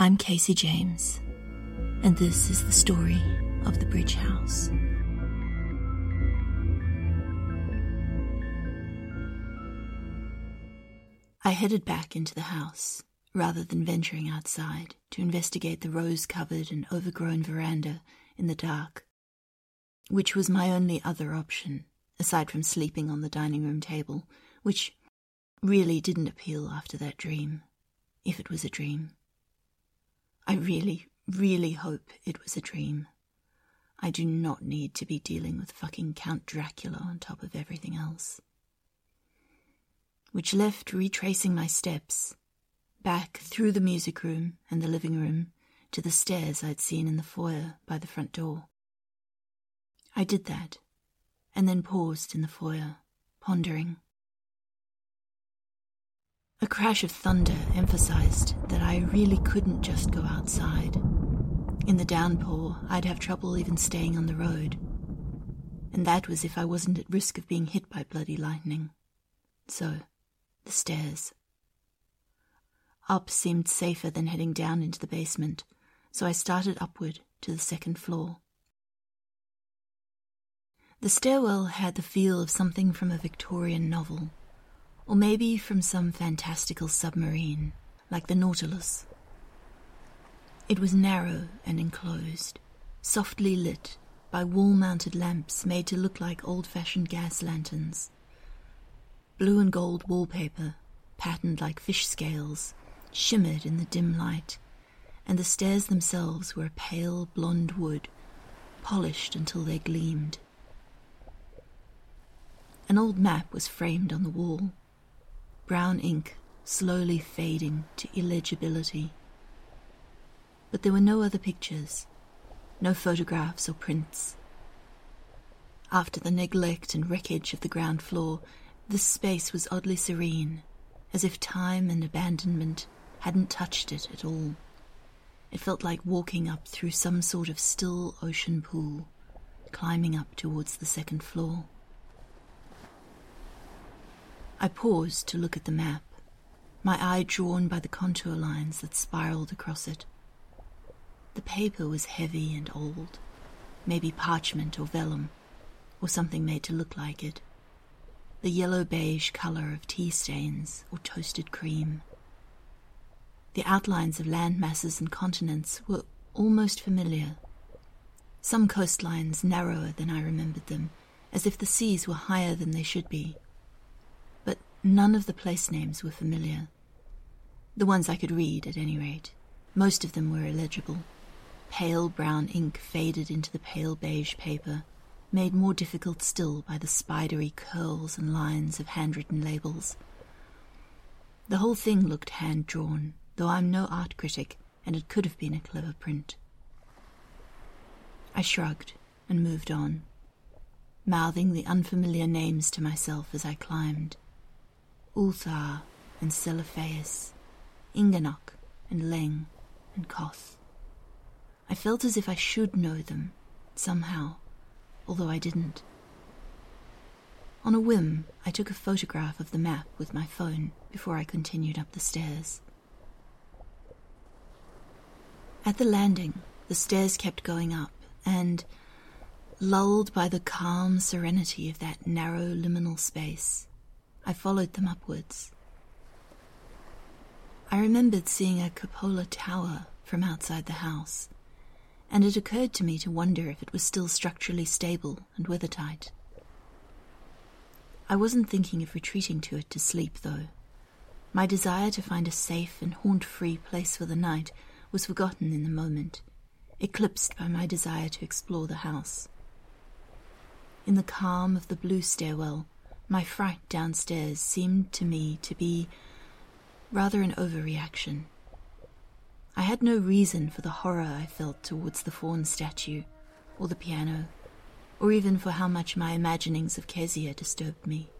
I'm Kasey James, and this is the story of the Bridge House. I headed back into the house rather than venturing outside to investigate the rose covered and overgrown veranda in the dark, which was my only other option, aside from sleeping on the dining room table, which really didn't appeal after that dream, if it was a dream. I really, really hope it was a dream. I do not need to be dealing with fucking Count Dracula on top of everything else. Which left retracing my steps back through the music room and the living room to the stairs I'd seen in the foyer by the front door. I did that, and then paused in the foyer, pondering. A crash of thunder emphasized that I really couldn't just go outside. In the downpour, I'd have trouble even staying on the road. And that was if I wasn't at risk of being hit by bloody lightning. So, the stairs. Up seemed safer than heading down into the basement, so I started upward to the second floor. The stairwell had the feel of something from a Victorian novel or maybe from some fantastical submarine, like the Nautilus. It was narrow and enclosed, softly lit by wall mounted lamps made to look like old fashioned gas lanterns. Blue and gold wallpaper, patterned like fish scales, shimmered in the dim light, and the stairs themselves were a pale blonde wood, polished until they gleamed. An old map was framed on the wall, brown ink slowly fading to illegibility. But there were no other pictures, no photographs or prints. After the neglect and wreckage of the ground floor, this space was oddly serene, as if time and abandonment hadn't touched it at all. It felt like walking up through some sort of still ocean pool, climbing up towards the second floor. I paused to look at the map, my eye drawn by the contour lines that spiraled across it. The paper was heavy and old, maybe parchment or vellum, or something made to look like it. The yellow beige color of tea stains or toasted cream. The outlines of land masses and continents were almost familiar. Some coastlines narrower than I remembered them, as if the seas were higher than they should be. None of the place names were familiar. The ones I could read, at any rate. Most of them were illegible. Pale brown ink faded into the pale beige paper, made more difficult still by the spidery curls and lines of handwritten labels. The whole thing looked hand drawn, though I'm no art critic, and it could have been a clever print. I shrugged and moved on, mouthing the unfamiliar names to myself as I climbed. Ulthar and Celephaïs, Inganok and Leng and Koth. I felt as if I should know them, somehow, although I didn't. On a whim, I took a photograph of the map with my phone before I continued up the stairs. At the landing, the stairs kept going up, and, lulled by the calm serenity of that narrow liminal space, I followed them upwards. I remembered seeing a cupola tower from outside the house, and it occurred to me to wonder if it was still structurally stable and weathertight. I wasn't thinking of retreating to it to sleep, though. My desire to find a safe and haunt free place for the night was forgotten in the moment, eclipsed by my desire to explore the house. In the calm of the blue stairwell, my fright downstairs seemed to me to be rather an overreaction. I had no reason for the horror I felt towards the faun statue, or the piano, or even for how much my imaginings of Kezia disturbed me.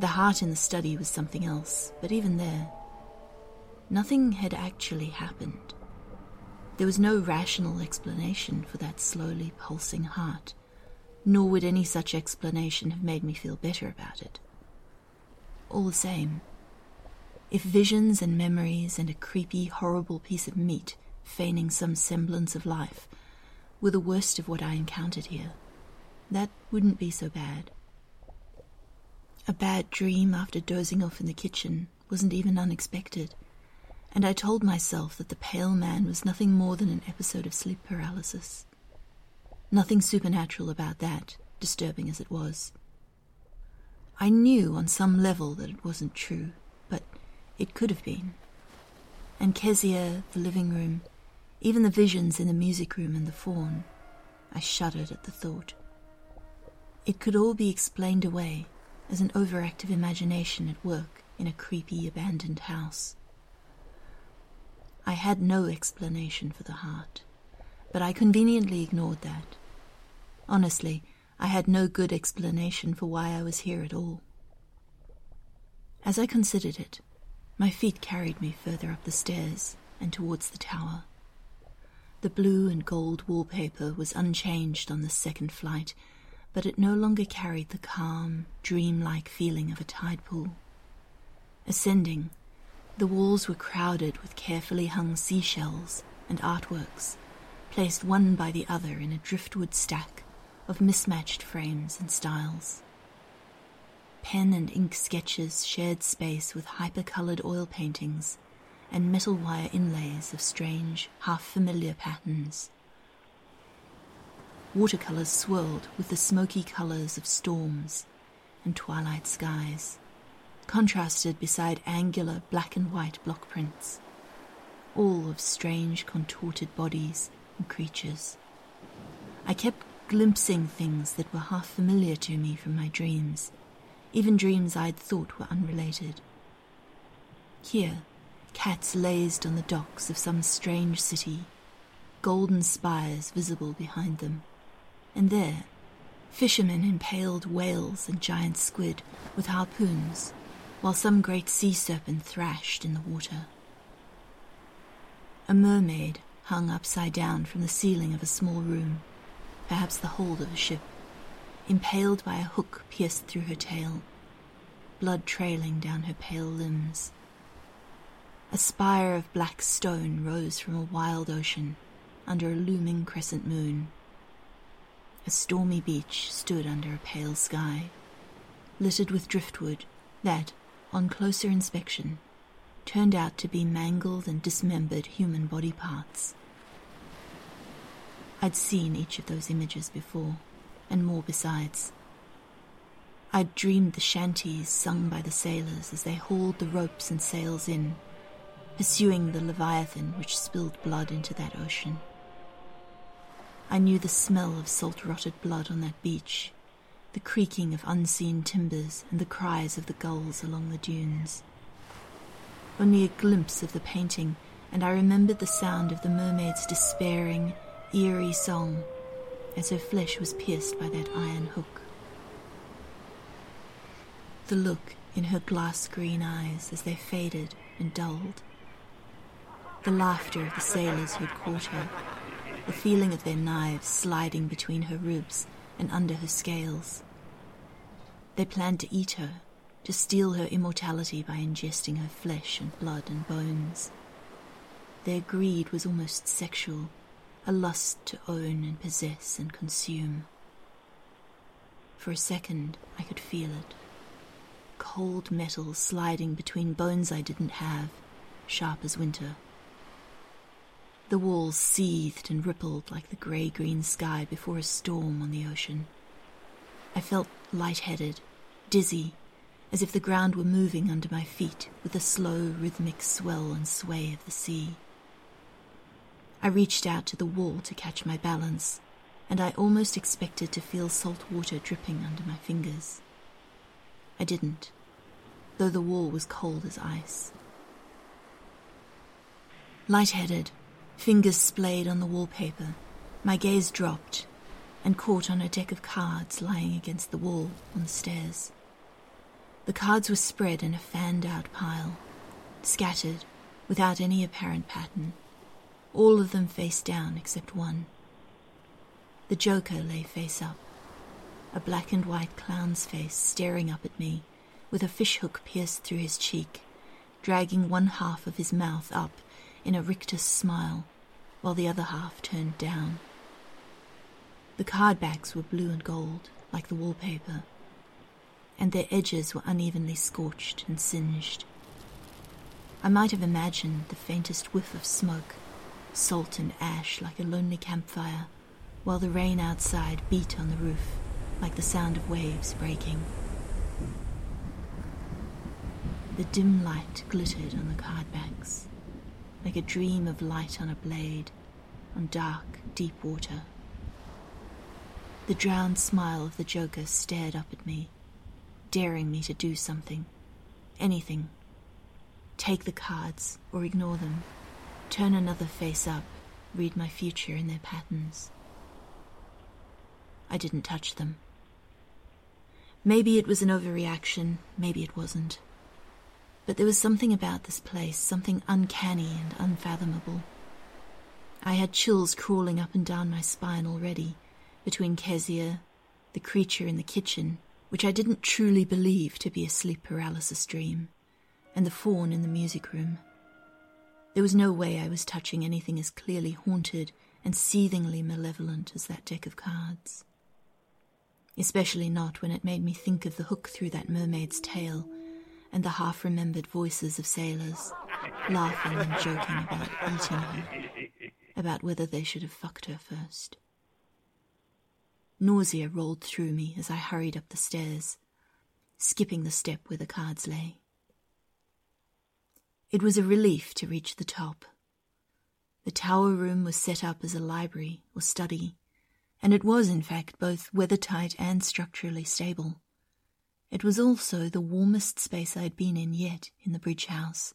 The heart in the study was something else, but even there, nothing had actually happened. There was no rational explanation for that slowly pulsing heart nor would any such explanation have made me feel better about it. All the same, If visions and memories and a creepy, horrible piece of meat, feigning some semblance of life, were the worst of what I encountered here, that wouldn't be so bad. A bad dream after dozing off in the kitchen wasn't even unexpected, and I told myself that the pale man was nothing more than an episode of sleep paralysis. Nothing supernatural about that, disturbing as it was. I knew on some level that it wasn't true, but it could have been. And Kezia, the living room, even the visions in the music room and the faun, I shuddered at the thought. It could all be explained away as an overactive imagination at work in a creepy abandoned house. I had no explanation for the heart, but I conveniently ignored that. Honestly, I had no good explanation for why I was here at all. As I considered it, my feet carried me further up the stairs and towards the tower. The blue and gold wallpaper was unchanged on the second flight, but it no longer carried the calm, dreamlike feeling of a tide pool. Ascending, the walls were crowded with carefully hung seashells and artworks, placed one by the other in a driftwood stack of mismatched frames and styles. Pen and ink sketches shared space with hyper-colored oil paintings and metal wire inlays of strange, half-familiar patterns. Watercolors swirled with the smoky colors of storms and twilight skies, contrasted beside angular black and white block prints, all of strange, contorted bodies and creatures. I kept glimpsing things that were half familiar to me from my dreams, even dreams I'd thought were unrelated. Here, cats lazed on the docks of some strange city, golden spires visible behind them, and there, fishermen impaled whales and giant squid with harpoons, while some great sea serpent thrashed in the water. A mermaid hung upside down from the ceiling of a small room perhaps the hold of a ship, impaled by a hook pierced through her tail, blood trailing down her pale limbs. A spire of black stone rose from a wild ocean under a looming crescent moon. A stormy beach stood under a pale sky, littered with driftwood that, on closer inspection, turned out to be mangled and dismembered human body parts. I'd seen each of those images before, and more besides. I'd dreamed the shanties sung by the sailors as they hauled the ropes and sails in, pursuing the leviathan which spilled blood into that ocean. I knew the smell of salt rotted blood on that beach, the creaking of unseen timbers, and the cries of the gulls along the dunes. Only a glimpse of the painting, and I remembered the sound of the mermaid's despairing, eerie song as her flesh was pierced by that iron hook. The look in her glass green eyes as they faded and dulled. The laughter of the sailors who'd caught her. The feeling of their knives sliding between her ribs and under her scales. They planned to eat her, to steal her immortality by ingesting her flesh and blood and bones. Their greed was almost sexual a lust to own and possess and consume. For a second, I could feel it. Cold metal sliding between bones I didn't have, sharp as winter. The walls seethed and rippled like the grey green sky before a storm on the ocean. I felt light-headed, dizzy, as if the ground were moving under my feet with the slow, rhythmic swell and sway of the sea. I reached out to the wall to catch my balance, and I almost expected to feel salt water dripping under my fingers. I didn't, though the wall was cold as ice. Light-headed, fingers splayed on the wallpaper, my gaze dropped and caught on a deck of cards lying against the wall on the stairs. The cards were spread in a fanned out pile, scattered without any apparent pattern all of them face down except one. The Joker lay face up, a black and white clown's face staring up at me, with a fishhook pierced through his cheek, dragging one half of his mouth up in a rictus smile, while the other half turned down. The card backs were blue and gold, like the wallpaper, and their edges were unevenly scorched and singed. I might have imagined the faintest whiff of smoke, salt and ash like a lonely campfire, while the rain outside beat on the roof like the sound of waves breaking. The dim light glittered on the card backs, like a dream of light on a blade, on dark, deep water. The drowned smile of the Joker stared up at me, daring me to do something, anything. Take the cards or ignore them, turn another face up, read my future in their patterns. I didn't touch them. Maybe it was an overreaction, maybe it wasn't. But there was something about this place, something uncanny and unfathomable. I had chills crawling up and down my spine already, between Kezia, the creature in the kitchen, which I didn't truly believe to be a sleep paralysis dream, and the faun in the music room. There was no way I was touching anything as clearly haunted and seethingly malevolent as that deck of cards. Especially not when it made me think of the hook through that mermaid's tail and the half remembered voices of sailors, laughing and joking about eating her, about whether they should have fucked her first. Nausea rolled through me as I hurried up the stairs, skipping the step where the cards lay. It was a relief to reach the top. The tower room was set up as a library or study, and it was, in fact, both weathertight and structurally stable. It was also the warmest space I'd been in yet in the bridge house,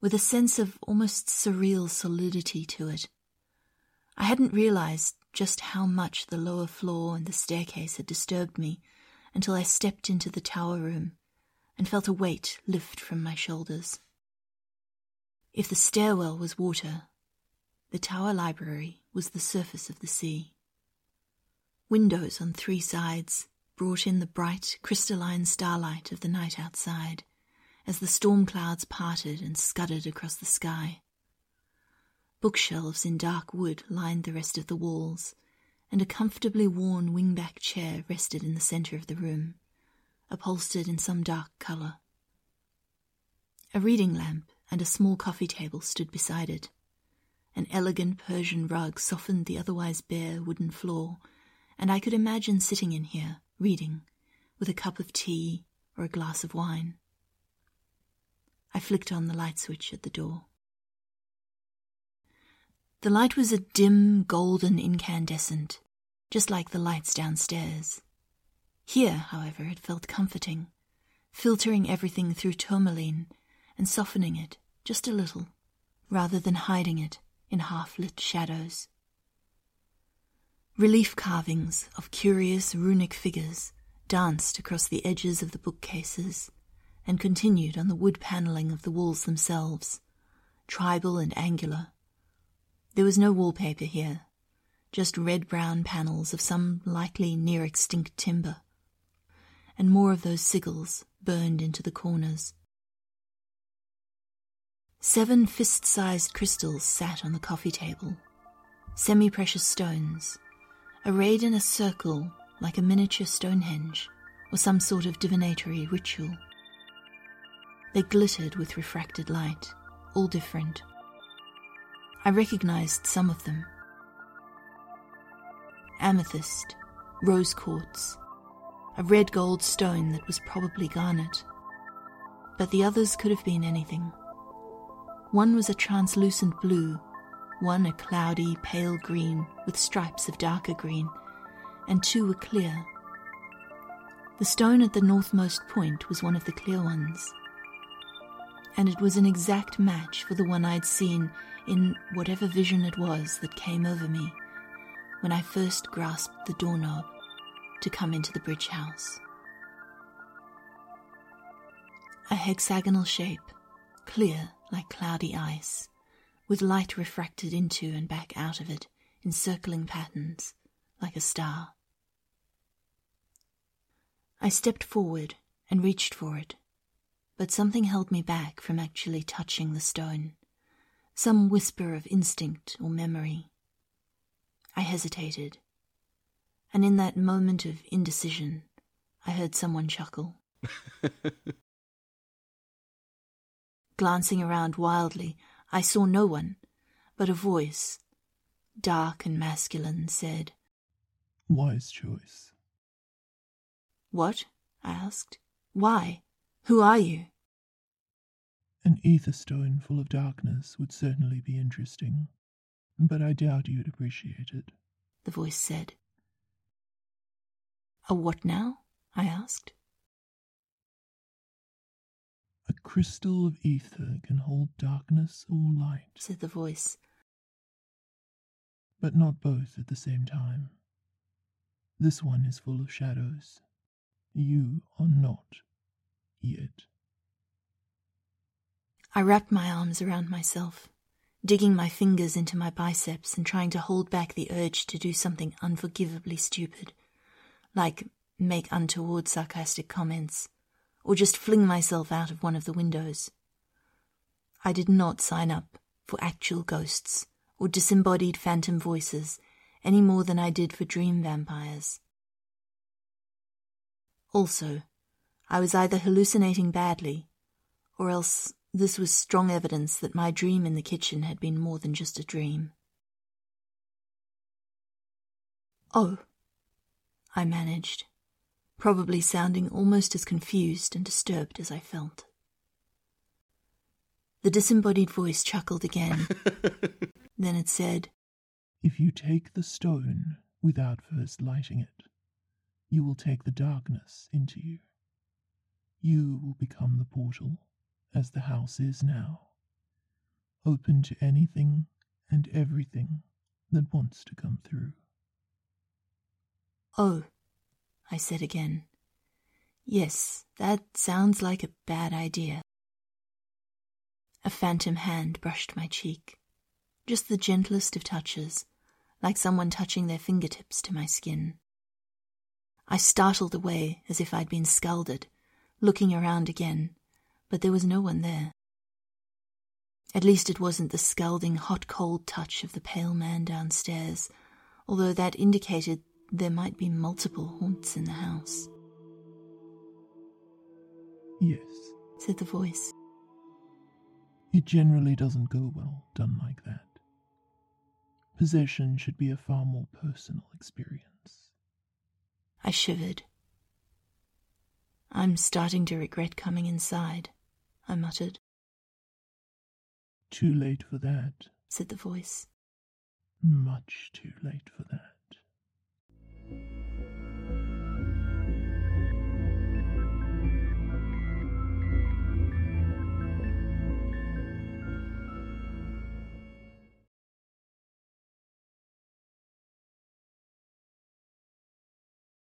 with a sense of almost surreal solidity to it. I hadn't realized just how much the lower floor and the staircase had disturbed me until I stepped into the tower room and felt a weight lift from my shoulders. If the stairwell was water, the tower library was the surface of the sea. Windows on three sides, brought in the bright, crystalline starlight of the night outside as the storm clouds parted and scudded across the sky. Bookshelves in dark wood lined the rest of the walls, and a comfortably worn wingback chair rested in the center of the room, upholstered in some dark color. A reading lamp and a small coffee table stood beside it. An elegant Persian rug softened the otherwise bare wooden floor, and I could imagine sitting in here, reading, with a cup of tea or a glass of wine. I flicked on the light switch at the door. The light was a dim, golden incandescent, just like the lights downstairs. Here, however, it felt comforting, filtering everything through tourmaline and softening it just a little, rather than hiding it in half lit shadows. Relief carvings of curious runic figures danced across the edges of the bookcases and continued on the wood panelling of the walls themselves, tribal and angular. There was no wallpaper here, just red brown panels of some likely near extinct timber, and more of those sigils burned into the corners. Seven fist sized crystals sat on the coffee table, semi precious stones arrayed in a circle like a miniature Stonehenge or some sort of divinatory ritual. They glittered with refracted light, all different. I recognized some of them amethyst, rose quartz, a red gold stone that was probably garnet. But the others could have been anything. One was a translucent blue one a cloudy, pale green with stripes of darker green, and two were clear. The stone at the northmost point was one of the clear ones, and it was an exact match for the one I'd seen in whatever vision it was that came over me when I first grasped the doorknob to come into the bridge house. A hexagonal shape, clear like cloudy ice with light refracted into and back out of it in circling patterns, like a star. I stepped forward and reached for it, but something held me back from actually touching the stone. Some whisper of instinct or memory. I hesitated, and in that moment of indecision, I heard someone chuckle. Glancing around wildly, I saw no one, but a voice, dark and masculine, said, Wise choice. What? I asked. Why? Who are you? An ether stone full of darkness would certainly be interesting, but I doubt you'd appreciate it. The voice said. A what now? I asked. Crystal of ether can hold darkness or light, said the voice. But not both at the same time. This one is full of shadows. You are not yet. I wrapped my arms around myself, digging my fingers into my biceps and trying to hold back the urge to do something unforgivably stupid, like make untoward sarcastic comments or just fling myself out of one of the windows. I did not sign up for actual ghosts or disembodied phantom voices any more than I did for dream vampires. Also, I was either hallucinating badly, or else this was strong evidence that my dream in the kitchen had been more than just a dream. Oh, I managed probably sounding almost as confused and disturbed as I felt. The disembodied voice chuckled again. then it said, If you take the stone without first lighting it, you will take the darkness into you. You will become the portal, as the house is now, open to anything and everything that wants to come through. Oh, I said again. Yes, that sounds like a bad idea. A phantom hand brushed my cheek, just the gentlest of touches, like someone touching their fingertips to my skin. I startled away as if I'd been scalded, looking around again, but there was no one there. At least it wasn't the scalding hot cold touch of the pale man downstairs, although that indicated there might be multiple haunts in the house. Yes, said the voice. It generally doesn't go well done like that. Possession should be a far more personal experience. I shivered. I'm starting to regret coming inside, I muttered. Too late for that, said the voice. Much too late for that.